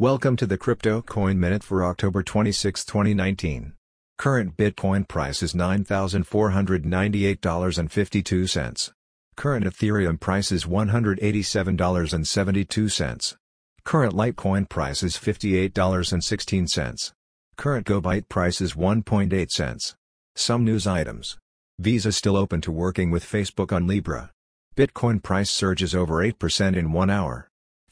Welcome to the Crypto Coin Minute for October 26, 2019. Current Bitcoin price is $9,498.52. Current Ethereum price is $187.72. Current Litecoin price is $58.16. Current GoByte price is 1.8 cents. Some news items. Visa still open to working with Facebook on Libra. Bitcoin price surges over 8% in one hour.